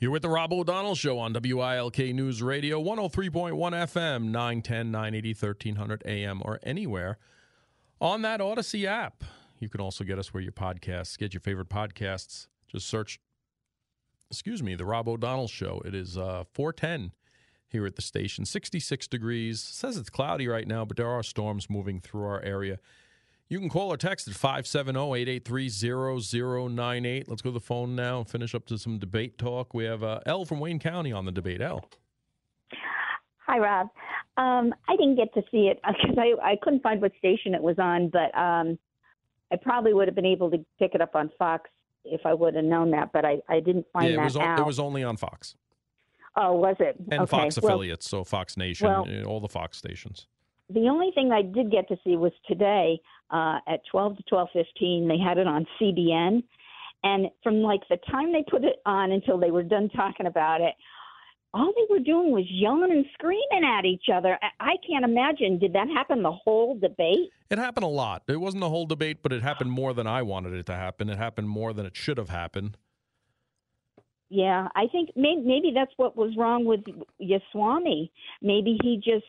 You're with the Rob O'Donnell Show on WILK News Radio, 103.1 FM, 910, 980, 1300 AM, or anywhere on that Odyssey app. You can also get us where your podcasts, get your favorite podcasts. Just search, excuse me, the Rob O'Donnell Show. It is uh, 410 here at the station, 66 degrees. says it's cloudy right now, but there are storms moving through our area. You can call or text at 570-883-0098. Let's go to the phone now and finish up to some debate talk. We have uh, L from Wayne County on the debate. L. Hi, Rob. Um, I didn't get to see it because I, I couldn't find what station it was on, but um, I probably would have been able to pick it up on Fox if I would have known that, but I, I didn't find yeah, it that was, out. It was only on Fox. Oh, was it? And okay. Fox well, affiliates, so Fox Nation, well, all the Fox stations. The only thing I did get to see was today uh, at 12 to 12:15. They had it on CBN, and from like the time they put it on until they were done talking about it, all they were doing was yelling and screaming at each other. I can't imagine. Did that happen the whole debate? It happened a lot. It wasn't the whole debate, but it happened more than I wanted it to happen. It happened more than it should have happened. Yeah, I think maybe, maybe that's what was wrong with Yaswami. Maybe he just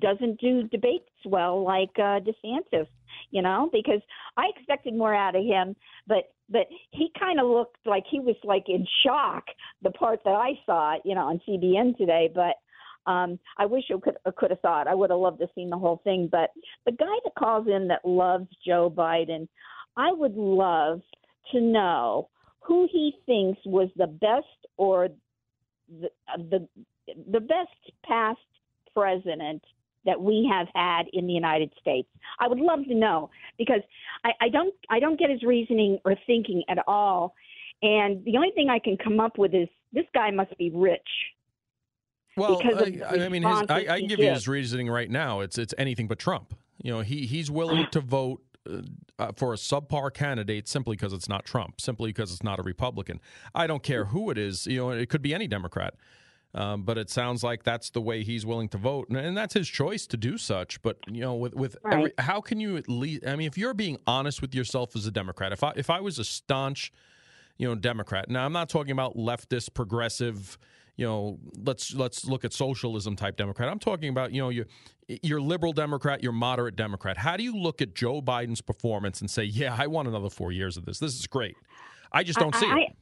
doesn't do debates well like uh, DeSantis, you know, because I expected more out of him, but but he kind of looked like he was like in shock the part that I saw, you know, on CBN today, but um, I wish I could could have saw it. I would have loved to have seen the whole thing. But the guy that calls in that loves Joe Biden, I would love to know who he thinks was the best or the the the best past president that we have had in the United States. I would love to know because I, I don't I don't get his reasoning or thinking at all. And the only thing I can come up with is this guy must be rich. Well, I, I, mean, his, I, I, can give gives. you his reasoning right now. It's it's anything but Trump. You know, he he's willing to vote uh, for a subpar candidate simply because it's not Trump, simply because it's not a Republican. I don't care who it is. You know, it could be any Democrat. Um, but it sounds like that's the way he's willing to vote, and, and that's his choice to do such. But you know, with with right. every, how can you at least? I mean, if you're being honest with yourself as a Democrat, if I if I was a staunch, you know, Democrat, now I'm not talking about leftist, progressive, you know, let's let's look at socialism type Democrat. I'm talking about you know your your liberal Democrat, your moderate Democrat. How do you look at Joe Biden's performance and say, yeah, I want another four years of this. This is great. I just don't I, see I, it.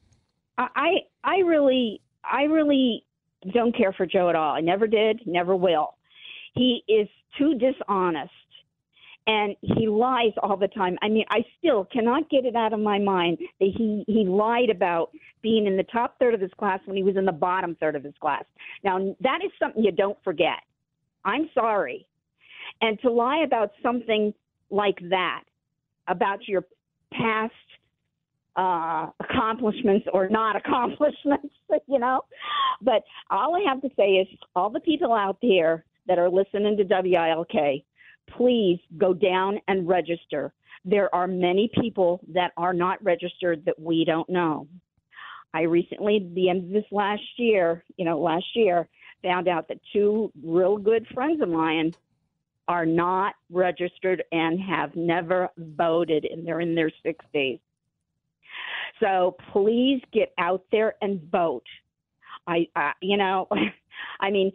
I I really I really don't care for Joe at all. I never did, never will. He is too dishonest and he lies all the time. I mean, I still cannot get it out of my mind that he he lied about being in the top third of his class when he was in the bottom third of his class. Now, that is something you don't forget. I'm sorry. And to lie about something like that, about your past uh, accomplishments or not accomplishments, you know. But all I have to say is, all the people out there that are listening to WILK, please go down and register. There are many people that are not registered that we don't know. I recently, at the end of this last year, you know, last year, found out that two real good friends of mine are not registered and have never voted, and they're in their 60s. So please get out there and vote. I, I you know, I mean,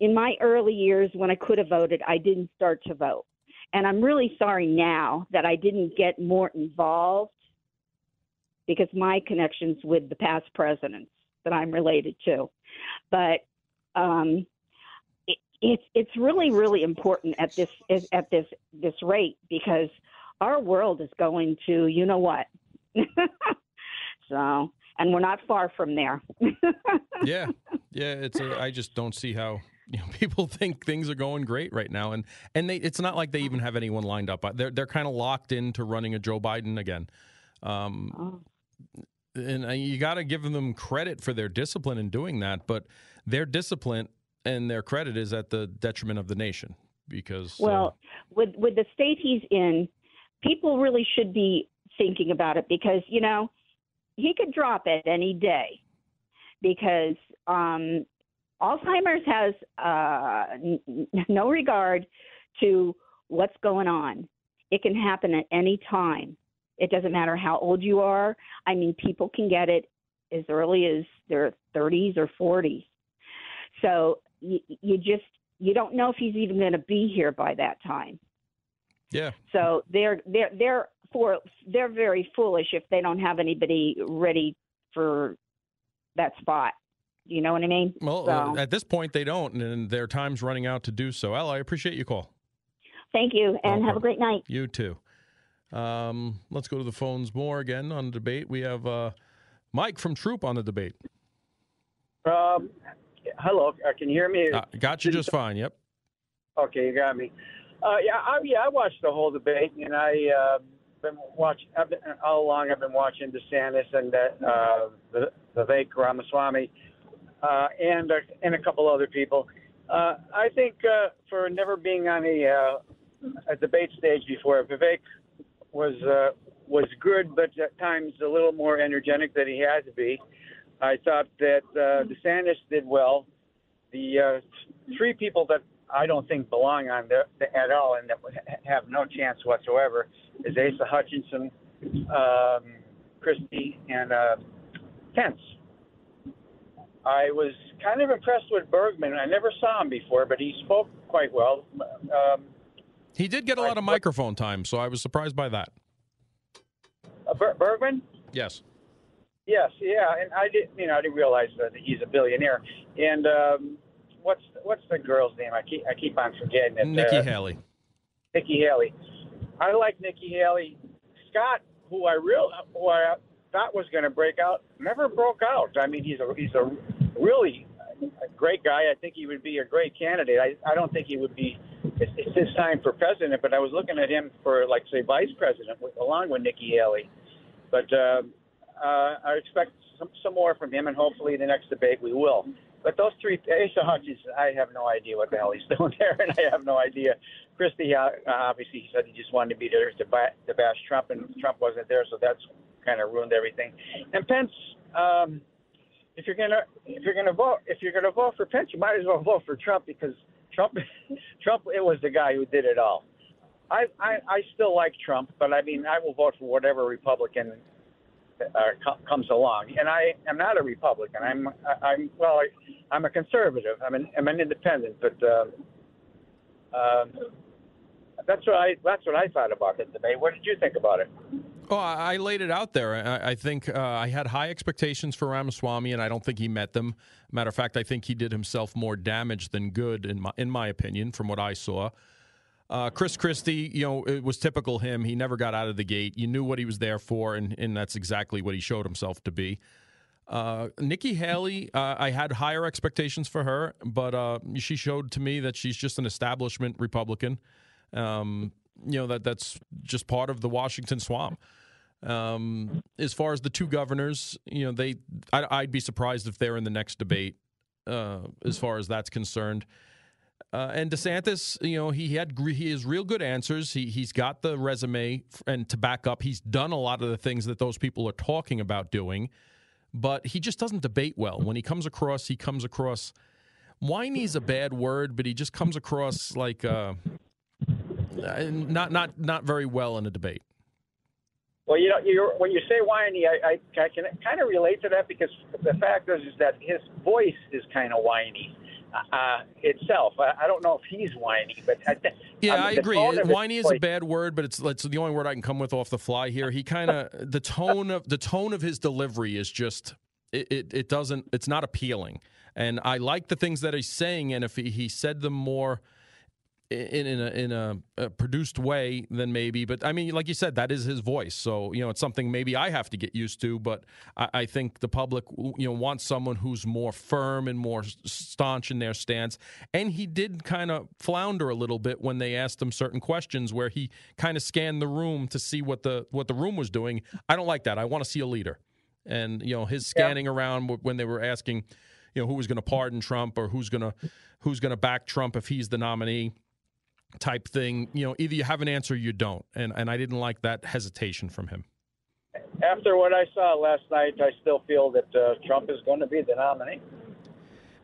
in my early years when I could have voted, I didn't start to vote. And I'm really sorry now that I didn't get more involved because my connections with the past presidents that I'm related to. But um, it, it's it's really really important at this at this this rate because our world is going to you know what. so and we're not far from there. yeah, yeah. It's a, I just don't see how you know, people think things are going great right now, and and they, it's not like they even have anyone lined up. They're they're kind of locked into running a Joe Biden again. Um, oh. And uh, you got to give them credit for their discipline in doing that, but their discipline and their credit is at the detriment of the nation because. Well, uh, with with the state he's in, people really should be thinking about it because you know he could drop it any day because um, Alzheimer's has uh, n- no regard to what's going on. It can happen at any time. It doesn't matter how old you are. I mean, people can get it as early as their 30s or 40s. So you, you just you don't know if he's even going to be here by that time. Yeah. So they're they're they're for they're very foolish if they don't have anybody ready for that spot. You know what I mean? Well, so, uh, at this point, they don't, and their time's running out to do so. Ella, I appreciate your call. Thank you, and No have a great night. You too. Um, let's go to the phones more again on the debate. We have uh, Mike from Throop on the debate. Um, hello, uh, can you hear me? Uh, got you just fine. Yep. Okay, you got me. Uh, yeah, I, yeah, I watched the whole debate, and I uh, been watching I've been, all along. I've been watching DeSantis and uh, the Vivek Ramaswamy, uh, and uh, and a couple other people. Uh, I think uh, for never being on a uh, a debate stage before, Vivek was uh, was good, but at times a little more energetic than he had to be. I thought that uh, DeSantis did well. The uh, three people that I don't think belong on there at all and that would ha- have no chance whatsoever is Asa Hutchinson, um, Christie, and uh, Pence. I was kind of impressed with Bergman. I never saw him before, but he spoke quite well. Um, He did get a lot of microphone time, so I was surprised by that. uh, Ber- Bergman? Yes. Yes, yeah, and I didn't, you know, I didn't realize that he's a billionaire. And um, what's what's the girl's name? I keep I keep on forgetting it. Nikki uh, Haley. Nikki Haley. I like Nikki Haley. Scott, who I real who I thought was going to break out, never broke out. I mean, he's a he's a really a great guy. I think he would be a great candidate. I I don't think he would be. It's, it's his time for president, but I was looking at him for like say vice president along with Nikki Haley. But uh, uh, I expect some some more from him, and hopefully the next debate we will. But those three, Asa Hutchinson, I have no idea what the hell he's doing there, and I have no idea. Christie, uh, obviously, he said he just wanted to be there to, to bash Trump, and Trump wasn't there, so that's kind of ruined everything. And Pence, um, if you're gonna if you're gonna vote if you're gonna vote for Pence, you might as well vote for Trump because Trump, Trump, it was the guy who did it all. I, I I still like Trump, but I mean, I will vote for whatever Republican uh, co- comes along. And I am not a Republican. I'm I'm well, I, I'm a conservative. I'm an I'm an independent. But uh, um, that's what I that's what I thought about the debate. What did you think about it? Oh, I I laid it out there. I, I think uh, I had high expectations for Ramaswamy, and I don't think he met them. Matter of fact, I think he did himself more damage than good, in my in my opinion, from what I saw. Uh, Chris Christie, you know, it was typical him. He never got out of the gate. You knew what he was there for, and, and that's exactly what he showed himself to be. Uh, Nikki Haley, uh, I had higher expectations for her, but uh, she showed to me that she's just an establishment Republican. Um, you know that that's just part of the Washington swamp. Um, as far as the two governors, you know, they I, I'd be surprised if they're in the next debate. Uh, as far as that's concerned, uh, and DeSantis, you know, he had he has real good answers. He he's got the resume and to back up. He's done a lot of the things that those people are talking about doing, but he just doesn't debate well. When he comes across, he comes across. Whiny's a bad word, but he just comes across like uh, not not not very well in a debate. Well, you know, you're, when you say whiny, I, I, I can kind of relate to that because the fact is, is that his voice is kind of whiny uh, itself. I, I don't know if he's whiny, but I think Yeah, mean, I agree. tone of his Whiny is a bad word, but it's it's the only word I can come with off the fly here. He kind of the tone of the tone of his delivery is just it, it it doesn't it's not appealing. And I like the things that he's saying, and if he, he said them more in in a in a, a produced way, then maybe. But I mean, like you said, that is his voice, so you know it's something maybe I have to get used to. But I, I think the public, you know, wants someone who's more firm and more staunch in their stance. And he did kind of flounder a little bit when they asked him certain questions, where he kind of scanned the room to see what the what the room was doing. I don't like that. I want to see a leader. And you know, his scanning around when they were asking, you know, who was going to pardon Trump or who's going to who's going to back Trump if he's the nominee type thing. You know, either you have an answer or you don't. And and I didn't like that hesitation from him. After what I saw last night, I still feel that uh, Trump is going to be the nominee.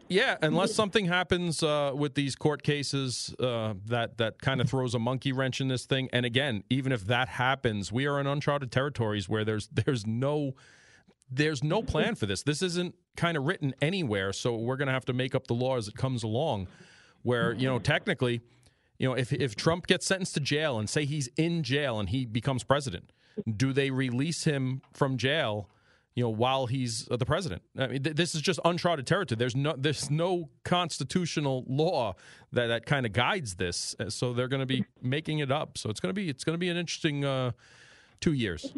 Yeah, unless something happens uh, with these court cases uh, that that kind of throws a monkey wrench in this thing. And again, even if that happens, we are in uncharted territories where there's there's no there's no plan for this. This isn't kind of written anywhere, so we're going to have to make up the law as it comes along. Where you know, technically, you know, if if Trump gets sentenced to jail and say he's in jail and he becomes president, do they release him from jail? You know, while he's uh, the president, I mean, th- this is just uncharted territory. There's no, there's no constitutional law that, that kind of guides this. Uh, So they're going to be making it up. So it's going to be, it's going to be an interesting uh, two years.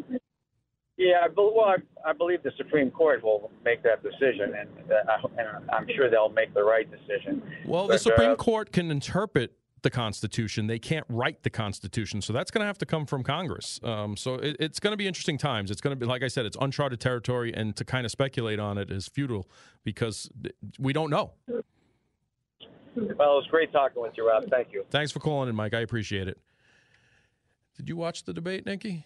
Yeah, I bel- well, I, I believe the Supreme Court will make that decision, and, uh, I- and I'm sure they'll make the right decision. Well, the Supreme uh, Court can interpret the Constitution. They can't write the Constitution, so that's going to have to come from Congress. Um, so it, it's going to be interesting times. It's going to be, like I said, it's uncharted territory, and to kind of speculate on it is futile because we don't know. Well, it was great talking with you, Rob. Thank you. Thanks for calling in, Mike. I appreciate it. Did you watch the debate, Nikki?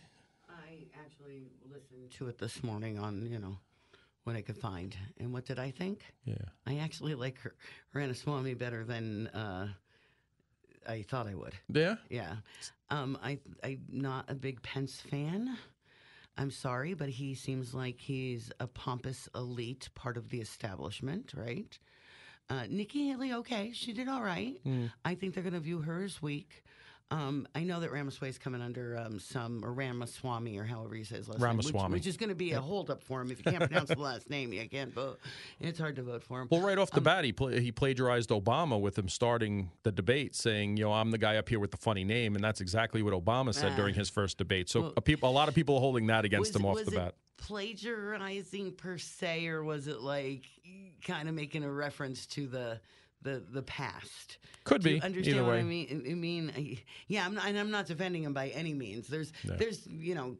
I actually listened to it this morning on, you know, what I could find. And what did I think? Yeah. I actually like her Ramaswamy better than uh, I thought I would. Yeah. Yeah. Um, I, I'm not a big Pence fan. I'm sorry, but he seems like he's a pompous elite part of the establishment, right? Uh, Nikki Haley, okay, she did all right. I think they're going to view her as weak. Um, I know that Ramaswamy is coming under um, some, or Ramaswamy, or however you say his last name, which, which is going to be a holdup for him. If you can't pronounce the last name, you can't vote. It's hard to vote for him. Well, right off Um, the bat, he pla he plagiarized Obama with him starting the debate, saying, "You know, I'm the guy up here with the funny name," and that's exactly what Obama said Ah. during his first debate. So Well- a, peop a lot of people are holding that against was, him off was the it bat. plagiarizing per se, or was it like kind of making a reference to the the the past? Could be understand either what way. I mean? I mean, yeah, I'm not, and I'm not defending him by any means. There's, there's, you know,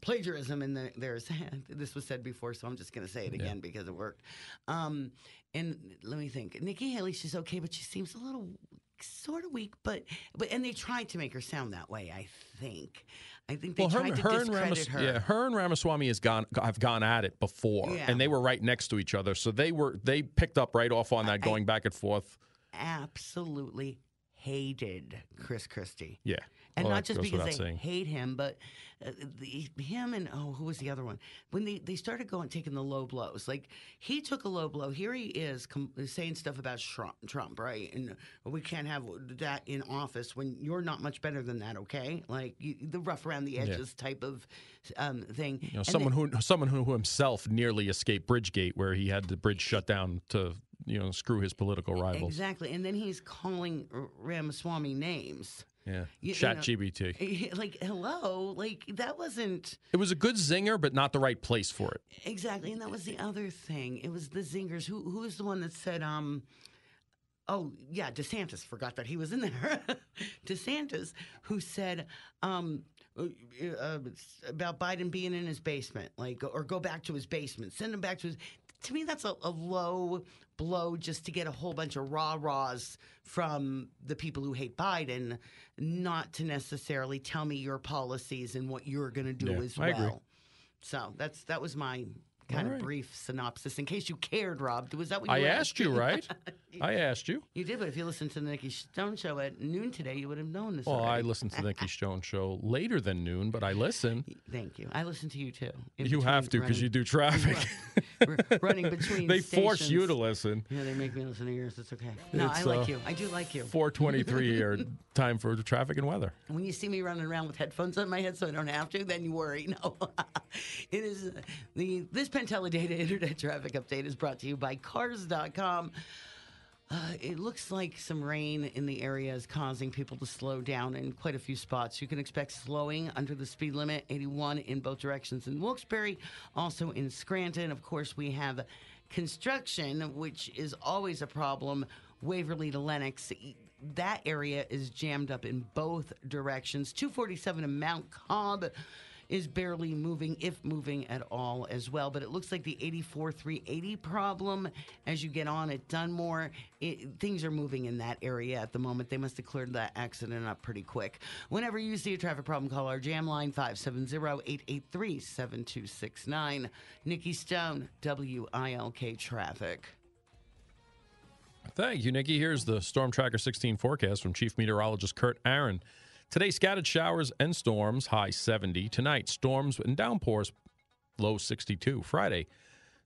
plagiarism, and the, there's. this was said before, so I'm just going to say it again because it worked. Um, and let me think. Nikki Haley, she's okay, but she seems a little sort of weak. But, but, and they tried to make her sound that way. I think. I think they Well, her, tried to her and discredit Ramas, her. yeah, her and Ramaswamy has gone have gone at it before, Yeah. and they were right next to each other, so they were they picked up right off on that, going back and forth. absolutely hated Chris Christie. Yeah, And Well, not just because they saying. hate him, but uh, the, him and oh, who was the other one? When they, they started going taking the low blows, like he took a low blow. Here he is com- saying stuff about Trump, Trump, right? And we can't have that in office when you're not much better than that, okay? Like you, the rough around the edges type of um, thing. You know, someone who someone who himself nearly escaped Bridgegate, where he had the bridge shut down to you know screw his political rivals. Exactly, and then he's calling Ramaswamy names. Yeah, You- you Chat know- GPT. Like hello, like that wasn't. It was a good zinger, but not the right place for it. Exactly, and that was the other thing. It was the zingers. Who who was the one that said, um, oh yeah, DeSantis. Forgot that he was in there. DeSantis, who said, um, uh, uh, about Biden being in his basement, like or go back to his basement, send him back to his. To me, that's a, a low blow just to get a whole bunch of rah rahs from the people who hate Biden, not to necessarily tell me your policies and what you're going to do Yeah, as I well. agree. So that's that was my kind All of right. brief synopsis. In case you cared, Rob, was that what you I asked you, right? I asked you. You did, but if you listened to the Nikki Stone show at noon today, you would have known this. Well, I listened to the Nikki Stone show later than noon, but I listen. Thank you. I listen to you too. You have to because you do traffic. running between. they force you to listen. Yeah, they make me listen to yours. It's okay. No, I like uh, you. I do like you. 423 or time for traffic and weather. When you see me running around with headphones on my head so I don't have to, then you worry. No, it is uh, the this PenTeleData Internet Traffic Update is brought to you by Cars.com. Uh, it looks like some rain in the area is causing people to slow down in quite a few spots. You can expect slowing under the speed limit, 81 in both directions in Wilkes-Barre, also in Scranton. Of course, we have construction, which is always a problem. Waverly to Lenox, that area is jammed up in both directions. 247 in Mount Cobb is barely moving, if moving at all, as well. But it looks like the 84 380 problem as you get on at Dunmore, it, things are moving in that area at the moment. They must have cleared that accident up pretty quick. Whenever you see a traffic problem, call our jam line 570 883 7269. Nikki Stone, WILK Traffic. Thank you, Nikki. Here's the Storm Tracker 16 forecast from Chief Meteorologist Kurt Aaron. Today, scattered showers and storms, high 70. Tonight, storms and downpours low 62. Friday,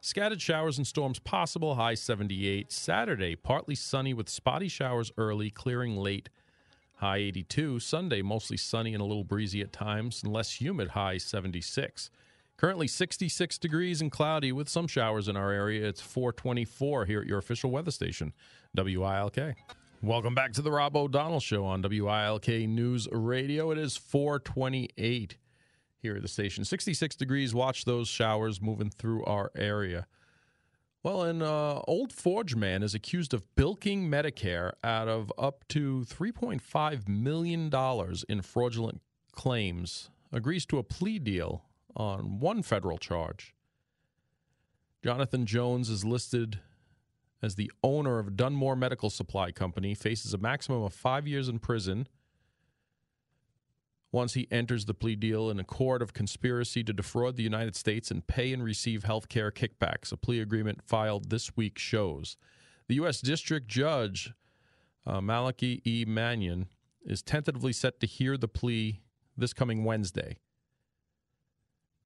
scattered showers and storms possible, high 78. Saturday, partly sunny with spotty showers early, clearing late, high 82. Sunday, mostly sunny and a little breezy at times, and less humid, high 76. Currently 66 degrees and cloudy with some showers in our area. It's 424 here at your official weather station, WILK. Welcome back to the Rob O'Donnell Show on WILK News Radio. It is 428 here at the station. 66 degrees. Watch those showers moving through our area. Well, an uh, old Forge man is accused of bilking Medicare out of up to $3.5 million in fraudulent claims, agrees to a plea deal on one federal charge. Jonathan Jones is listed as the owner of Dunmore Medical Supply Company, faces a maximum of five years in prison once he enters the plea deal in a court of conspiracy to defraud the United States and pay and receive health care kickbacks. A plea agreement filed this week shows. The U.S. District Judge uh, Malachi E. Mannion is tentatively set to hear the plea this coming Wednesday.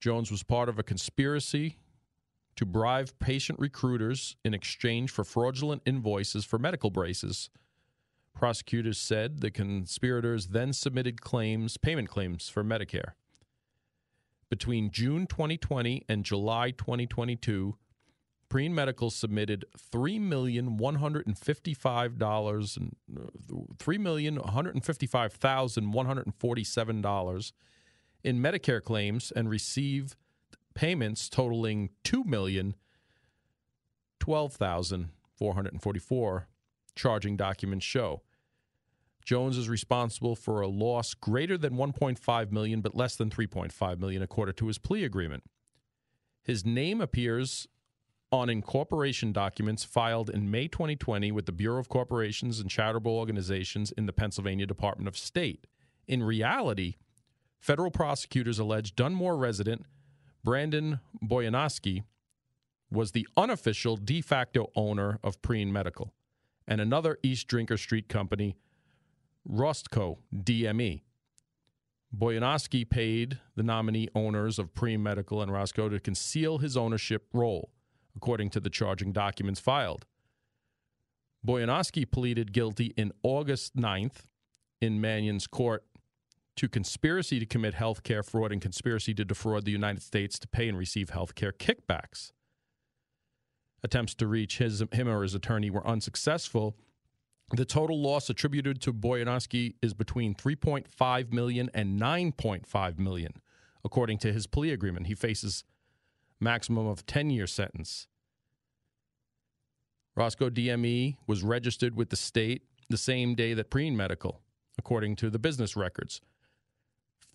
Jones was part of a conspiracy to bribe patient recruiters in exchange for fraudulent invoices for medical braces. Prosecutors said the conspirators then submitted claims, payment claims for Medicare. Between June 2020 and July 2022, Preen Medical submitted three million one hundred and fifty-five dollars and uh, three million one hundred and fifty-five thousand one hundred and forty-seven dollars in Medicare claims and received payments totaling two million twelve thousand four hundred and forty-four. Charging documents show. Jones is responsible for a loss greater than 1.5 million but less than 3.5 million according to his plea agreement. His name appears on incorporation documents filed in May 2020 with the Bureau of Corporations and Charitable Organizations in the Pennsylvania Department of State. In reality, federal prosecutors allege Dunmore resident Brandon Boyanowski was the unofficial de facto owner of Preen Medical and another East Drinker Street company, Roscoe DME. Boyanowski paid the nominee owners of Preen Medical and Roscoe to conceal his ownership role, according to the charging documents filed. Boyanowski pleaded guilty in August 9th in Mannion's court to conspiracy to commit health care fraud and conspiracy to defraud the United States to pay and receive health care kickbacks. Attempts to reach his, him or his attorney were unsuccessful. The total loss attributed to Boyanowski is between 3.5 million and 9.5 million, according to his plea agreement. He faces maximum of 10 year sentence. Roscoe DME was registered with the state the same day that Preen Medical, according to the business records.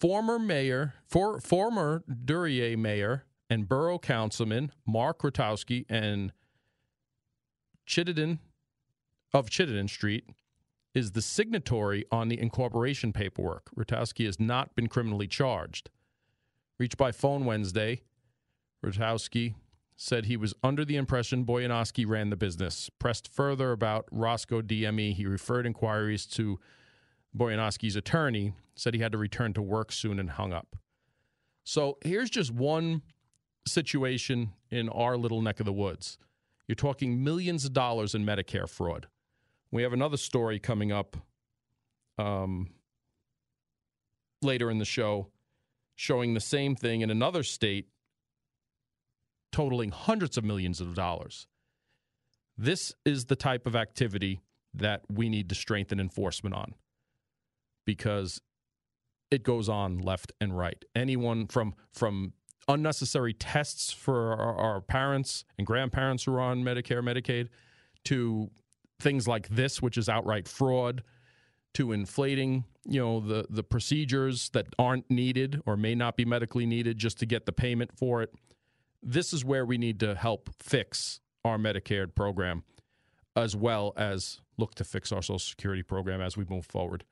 Former mayor, for, former Duryea mayor and borough councilman Mark Rutowski and Chittenden of Chittenden Street is the signatory on the incorporation paperwork. Rutowski has not been criminally charged. Reached by phone Wednesday, Rutowski said he was under the impression Boyanowski ran the business. Pressed further about Roscoe DME, he referred inquiries to Boyanowski's attorney, said he had to return to work soon and hung up. So here's just one situation in our little neck of the woods. You're talking millions of dollars in Medicare fraud. We have another story coming up um, later in the show showing the same thing in another state, totaling hundreds of millions of dollars. This is the type of activity that we need to strengthen enforcement on because it goes on left and right. Anyone from from unnecessary tests for our, our, parents and grandparents who are on Medicare, Medicaid, to things like this, which is outright fraud, to inflating, you know, the the procedures that aren't needed or may not be medically needed just to get the payment for it. This is where we need to help fix our Medicare program, as well as look to fix our Social Security program as we move forward.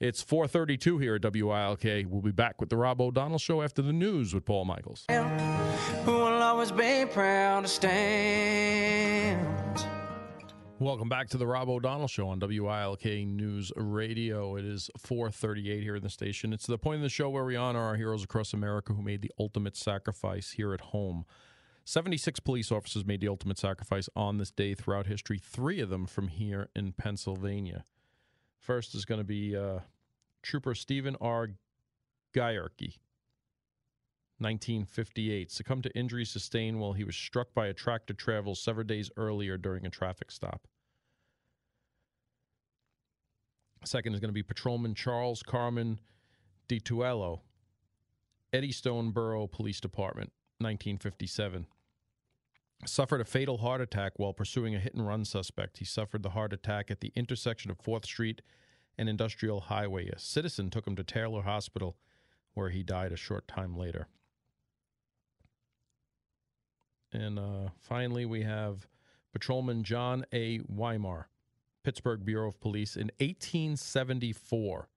It's 432 here at WILK. We'll be back with the Rob O'Donnell Show after the news with Paul Michaels. Who will always be proud to stand. Welcome back to the Rob O'Donnell Show on WILK News Radio. It is 4:38 here in the station. It's the point of the show where we honor our heroes across America who made the ultimate sacrifice here at home. 76 police officers made the ultimate sacrifice on this day throughout history. Three of them from here in Pennsylvania. First is going to be uh, Trooper Stephen R. Gyerke, 1958, succumbed to injuries sustained while he was struck by a tractor travel several days earlier during a traffic stop. Second is going to be Patrolman Charles Carmen DiTuello, Eddystone Borough Police Department, 1957. Suffered a fatal heart attack while pursuing a hit and run suspect. He suffered the heart attack at the intersection of 4th Street and Industrial Highway. A citizen took him to Taylor Hospital, where he died a short time later. And uh, finally, we have Patrolman John A. Weimar, Pittsburgh Bureau of Police in 1874.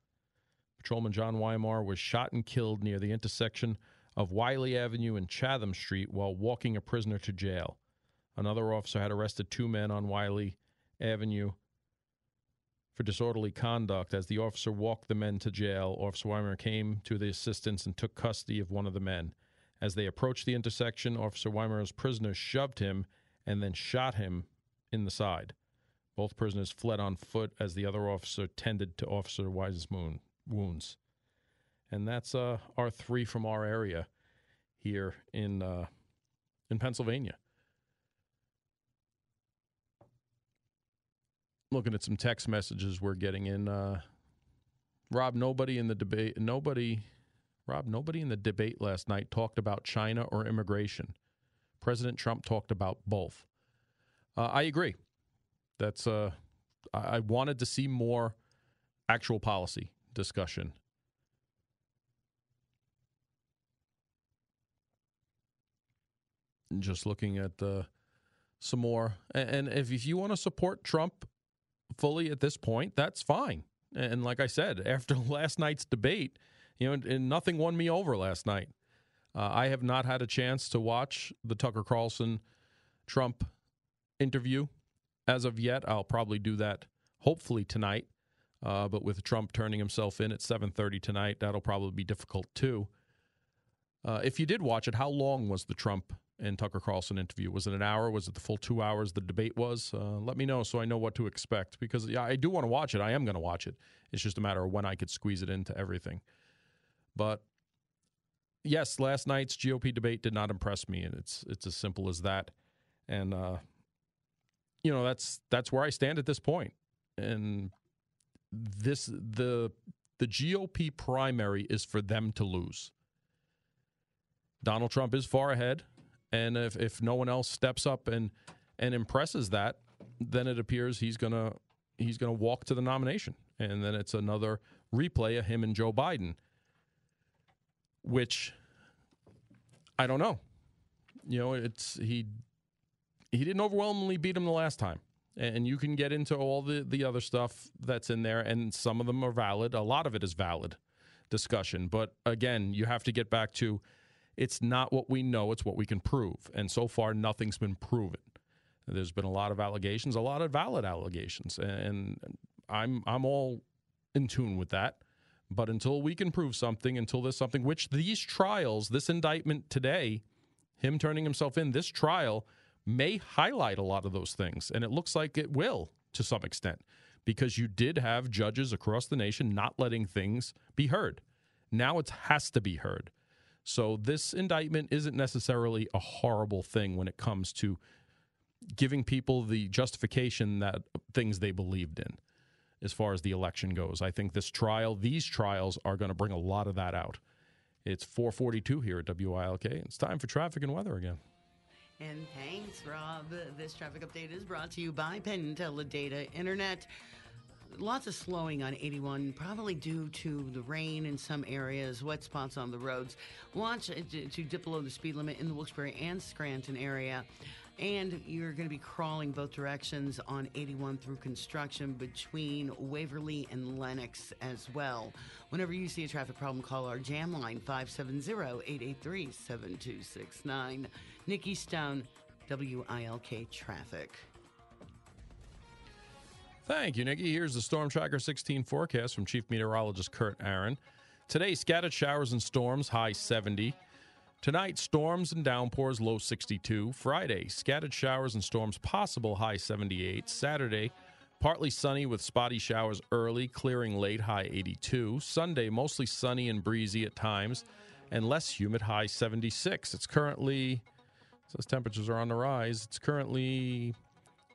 Patrolman John Weimar was shot and killed near the intersection of Wiley Avenue and Chatham Street while walking a prisoner to jail. Another officer had arrested two men on Wiley Avenue for disorderly conduct. As the officer walked the men to jail, Officer Weimer came to the assistance and took custody of one of the men. As they approached the intersection, Officer Weimer's prisoner shoved him and then shot him in the side. Both prisoners fled on foot as the other officer tended to Officer Wise's wounds. And that's uh, our three from our area here in uh, in Pennsylvania. Looking at some text messages we're getting in. Uh, Rob, nobody in the debate, nobody, Rob, nobody in the debate last night talked about China or immigration. President Trump talked about both. Uh, I agree. That's uh, I wanted to see more actual policy discussion. Just looking at uh, some more, and, if, if you want to support Trump fully at this point, that's fine. And like I said, after last night's debate, you know, and nothing won me over last night. Uh, I have not had a chance to watch the Tucker Carlson Trump interview as of yet. I'll probably do that hopefully tonight. Uh, but with Trump turning himself in at 7:30 tonight, that'll probably be difficult too. Uh, if you did watch it, how long was the Trump and Tucker Carlson interview? Was it an hour? Was it the full two hours the debate was? Uh, let me know so I know what to expect because yeah, I do want to watch it. I am going to watch it. It's just a matter of when I could squeeze it into everything. But yes, last night's GOP debate did not impress me, and it's it's as simple as that. And uh, you know that's that's where I stand at this point. And this the the GOP primary is for them to lose. Donald Trump is far ahead, and if if no one else steps up and and impresses that, then it appears he's gonna he's gonna walk to the nomination, and then it's another replay of him and Joe Biden, which I don't know. You know, it's he he didn't overwhelmingly beat him the last time. And you can get into all the, the other stuff that's in there, and some of them are valid. A lot of it is valid discussion. But again, you have to get back to it's not what we know, it's what we can prove. And so far, nothing's been proven. There's been a lot of allegations, a lot of valid allegations. And I'm, I'm all in tune with that. But until we can prove something, until there's something, which these trials, this indictment today, him turning himself in, this trial may highlight a lot of those things. And it looks like it will to some extent because you did have judges across the nation not letting things be heard. Now it has to be heard. So this indictment isn't necessarily a horrible thing when it comes to giving people the justification that things they believed in as far as the election goes. I think this trial, these trials are going to bring a lot of that out. It's 442 here at WILK. It's time for traffic and weather again. And thanks, Rob. This traffic update is brought to you by Penn Data Internet. Lots of slowing on 81, probably due to the rain in some areas, wet spots on the roads. Watch to, dip below the speed limit in the Wilkes-Barre and Scranton area. And you're going to be crawling both directions on 81 through construction between Waverly and Lenox as well. Whenever you see a traffic problem, call our jam line 570 883 7269. Nikki Stone, WILK Traffic. Thank you, Nikki. Here's the Storm Tracker 16 forecast from Chief Meteorologist Kurt Aaron. Today, scattered showers and storms, high 70. Tonight, storms and downpours, low 62. Friday, scattered showers and storms possible, high 78. Saturday, partly sunny with spotty showers early, clearing late, high 82. Sunday, mostly sunny and breezy at times, and less humid, high 76. It's currently, says temperatures are on the rise. It's currently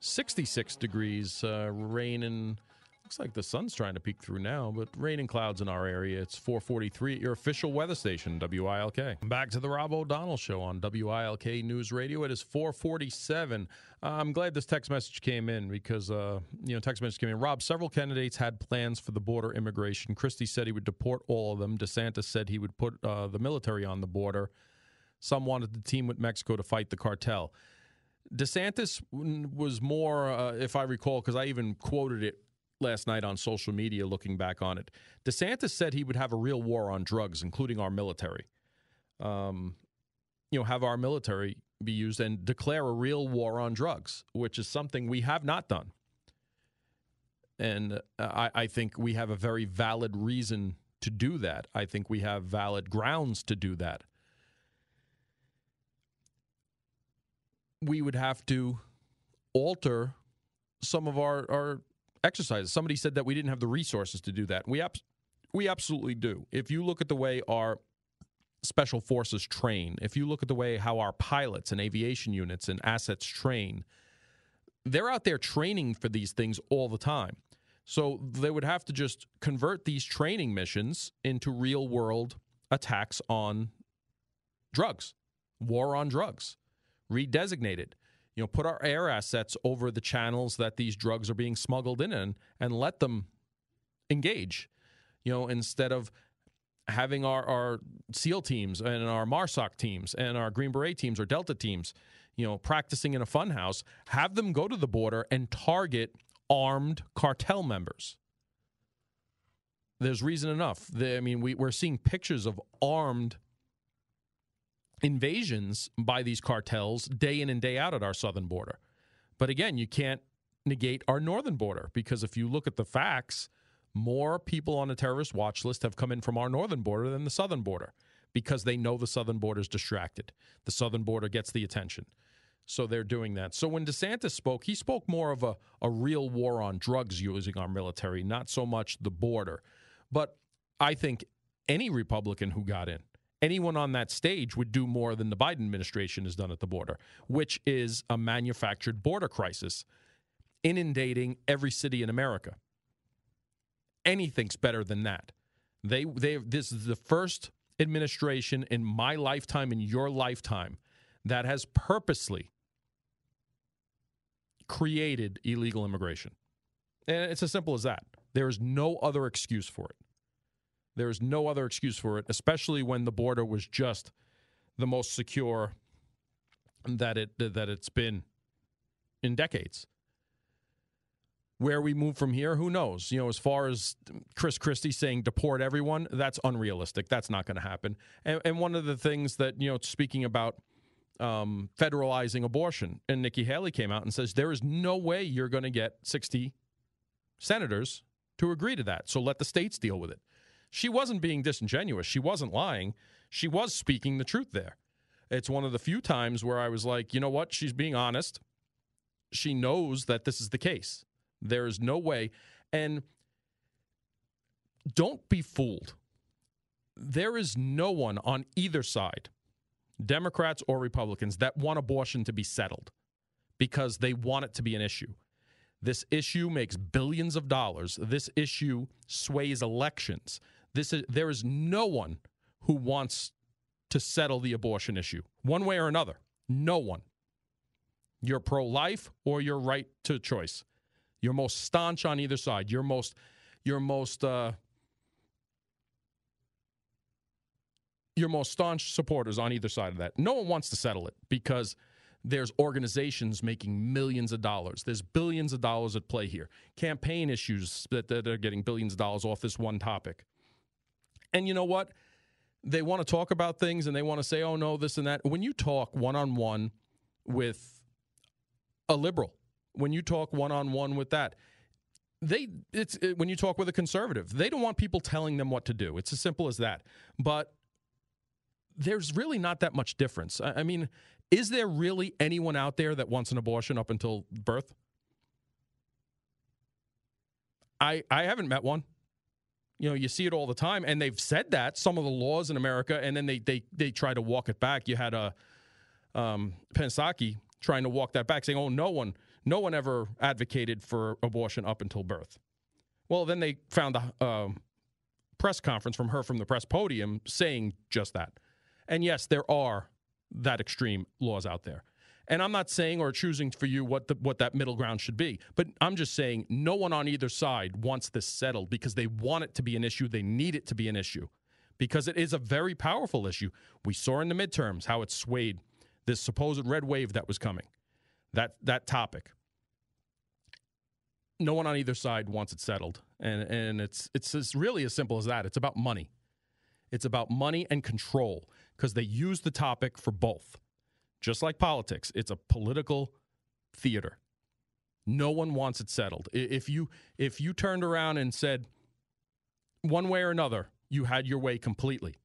66 degrees, uh, rain and looks like the sun's trying to peek through now, but rain and clouds in our area. It's 443 at your official weather station, WILK. Back to the Rob O'Donnell show on WILK News Radio. It is 447. Uh, I'm glad this text message came in because, uh, you know, text message came in. Rob, several candidates had plans for the border immigration. Christie said he would deport all of them. DeSantis said he would put uh, the military on the border. Some wanted the team with Mexico to fight the cartel. DeSantis was more, uh, if I recall, because I even quoted it last night on social media looking back on it. DeSantis said he would have a real war on drugs, including our military. Um, you know, have our military be used and declare a real war on drugs, which is something we have not done. And uh, I, I think we have a very valid reason to do that. I think we have valid grounds to do that. We would have to alter some of our, our exercises. Somebody said that we didn't have the resources to do that. We ab- we absolutely do. If you look at the way our special forces train, if you look at the way how our pilots and aviation units and assets train, they're out there training for these things all the time. So they would have to just convert these training missions into real world attacks on drugs, war on drugs redesignated. You know, put our air assets over the channels that these drugs are being smuggled in and, and let them engage. You know, instead of having our, our SEAL teams and our MARSOC teams and our Green Beret teams or Delta teams, you know, practicing in a funhouse, have them go to the border and target armed cartel members. There's reason enough. I mean, we, we're seeing pictures of armed invasions by these cartels day in and day out at our southern border. But again, you can't negate our northern border because if you look at the facts, more people on the terrorist watch list have come in from our northern border than the southern border because they know the southern border is distracted. The southern border gets the attention. So they're doing that. So when DeSantis spoke, he spoke more of a, a real war on drugs using our military, not so much the border. But I think any Republican who got in anyone on that stage would do more than the Biden administration has done at the border, which is a manufactured border crisis inundating every city in America. Anything's better than that. They they this is the first administration in my lifetime in your lifetime that has purposely created illegal immigration. And it's as simple as that. There is no other excuse for it. There's no other excuse for it, especially when the border was just the most secure that it that it's been in decades. Where we move from here, who knows? You know, as far as Chris Christie saying deport everyone, that's unrealistic. That's not going to happen. And, and, one of the things that you know, speaking about um, federalizing abortion, and Nikki Haley came out and says there is no way you're going to get 60 senators to agree to that. So let the states deal with it she wasn't being disingenuous. She wasn't lying. She was speaking the truth there. It's one of the few times where I was like, you know what? She's being honest. She knows that this is the case. There is no way. And don't be fooled. There is no one on either side, Democrats or Republicans, that want abortion to be settled because they want it to be an issue. This issue makes billions of dollars. This issue sways elections. This is there is no one who wants to settle the abortion issue one way or another. No one. You're pro life or you're right to choice. You're most staunch on either side. You're most you're most uh, your most staunch supporters on either side of that. No one wants to settle it because there's organizations making millions of dollars. There's billions of dollars at play here. Campaign issues that, that are getting billions of dollars off this one topic. And you know what? They want to talk about things and they want to say, oh, no, this and that. When you talk one on one with a liberal, when you talk one on one with that, they it's it, when you talk with a conservative, they don't want people telling them what to do. It's as simple as that. But there's really not that much difference. I, I mean, is there really anyone out there that wants an abortion up until birth? I I haven't met one. You know, you see it all the time, and they've said that some of the laws in America, and then they they they try to walk it back. You had a um, Jen Psaki trying to walk that back, saying, "Oh, no one, no one ever advocated for abortion up until birth." Well, then they found a uh, press conference from her from the press podium saying just that. And yes, there are that extreme laws out there. And I'm not saying or choosing for you what the, what that middle ground should be, but I'm just saying no one on either side wants this settled because they want it to be an issue. They need it to be an issue because it is a very powerful issue. We saw in the midterms how it swayed this supposed red wave that was coming. That that topic. No one on either side wants it settled, and and it's it's, it's really as simple as that. It's about money. It's about money and control because they use the topic for both just like politics, it's a political theater. No one wants it settled. If you if you turned around and said one way or another, you had your way completely.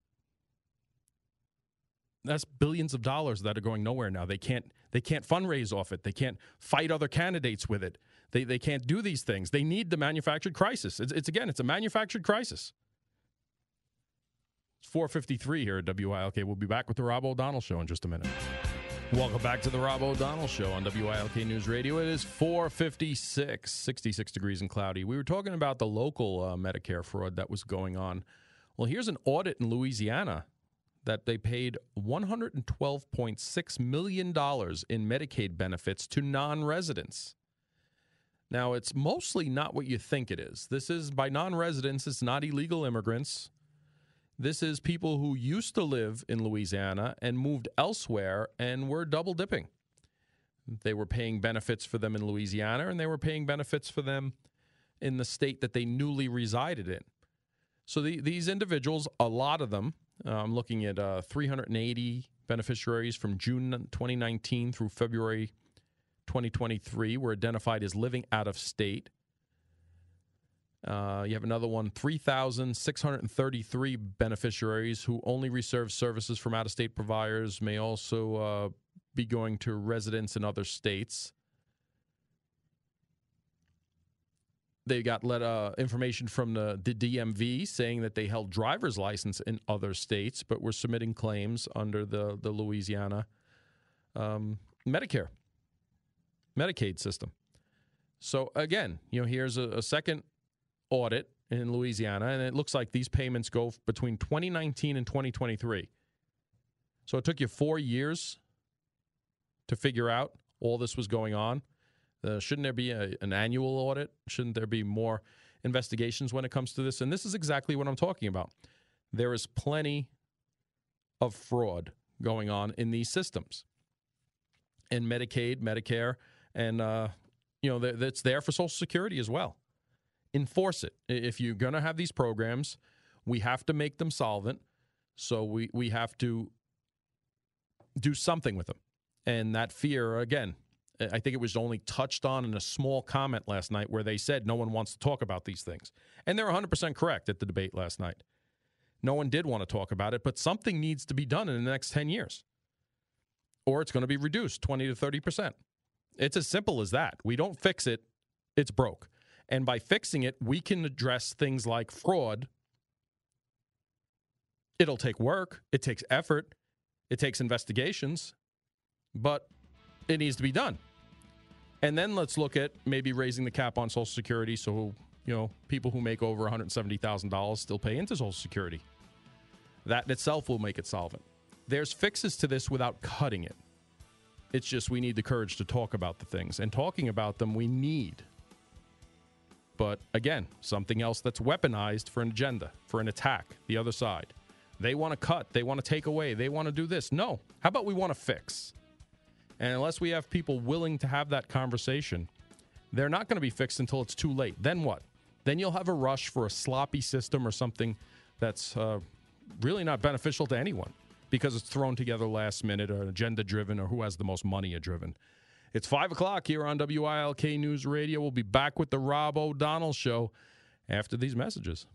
That's billions of dollars that are going nowhere now. They can't they can't fundraise off it. They can't fight other candidates with it. They they can't do these things. They need the manufactured crisis. It's, it's again, it's a manufactured crisis. It's 453 here at WILK. We'll be back with the Rob O'Donnell show in just a minute. Welcome back to the Rob O'Donnell Show on WILK News Radio. It is 456, 66 degrees and cloudy. We were talking about the local uh, Medicare fraud that was going on. Well, here's an audit in Louisiana that they paid $112.6 million in Medicaid benefits to non residents. Now, it's mostly not what you think it is. This is by non residents, it's not illegal immigrants. This is people who used to live in Louisiana and moved elsewhere and were double dipping. They were paying benefits for them in Louisiana and they were paying benefits for them in the state that they newly resided in. So the, these individuals, a lot of them, uh, I'm looking at uh, 380 beneficiaries from June 2019 through February 2023, were identified as living out of state. Uh, you have another one, 3,633 beneficiaries who only receive services from out of state providers may also uh, be going to residents in other states. They got let, uh, information from the, the DMV saying that they held driver's license in other states, but were submitting claims under the, the Louisiana um, Medicare, Medicaid system. So again, you know, here's a, a second audit in Louisiana, and it looks like these payments go between 2019 and 2023. So it took you four years to figure out all this was going on. Uh, shouldn't there be a, an annual audit? Shouldn't there be more investigations when it comes to this? And this is exactly what I'm talking about. There is plenty of fraud going on in these systems, in Medicaid, Medicare, and uh, you know that's there for Social Security as well enforce it. If you're going to have these programs, we have to make them solvent. So we, we have to do something with them. And that fear, again, I think it was only touched on in a small comment last night where they said no one wants to talk about these things. And they're 100% correct at the debate last night. No one did want to talk about it, but something needs to be done in the next 10 years. Or it's going to be reduced 20 to 30%. It's as simple as that. We don't fix it, it's broke. And by fixing it, we can address things like fraud. It'll take work, it takes effort, it takes investigations, but it needs to be done. And then let's look at maybe raising the cap on Social Security so, you know, people who make over $170,000 still pay into Social Security. That in itself will make it solvent. There's fixes to this without cutting it. It's just we need the courage to talk about the things. And talking about them, we need but again, something else that's weaponized for an agenda, for an attack, the other side. They want to cut, they want to take away, they want to do this. No. How about we want to fix? And unless we have people willing to have that conversation, they're not going to be fixed until it's too late. Then what? Then you'll have a rush for a sloppy system or something that's uh, really not beneficial to anyone because it's thrown together last minute or agenda driven or who has the most money driven. It's 5 o'clock here on WILK News Radio. We'll be back with the Rob O'Donnell Show after these messages.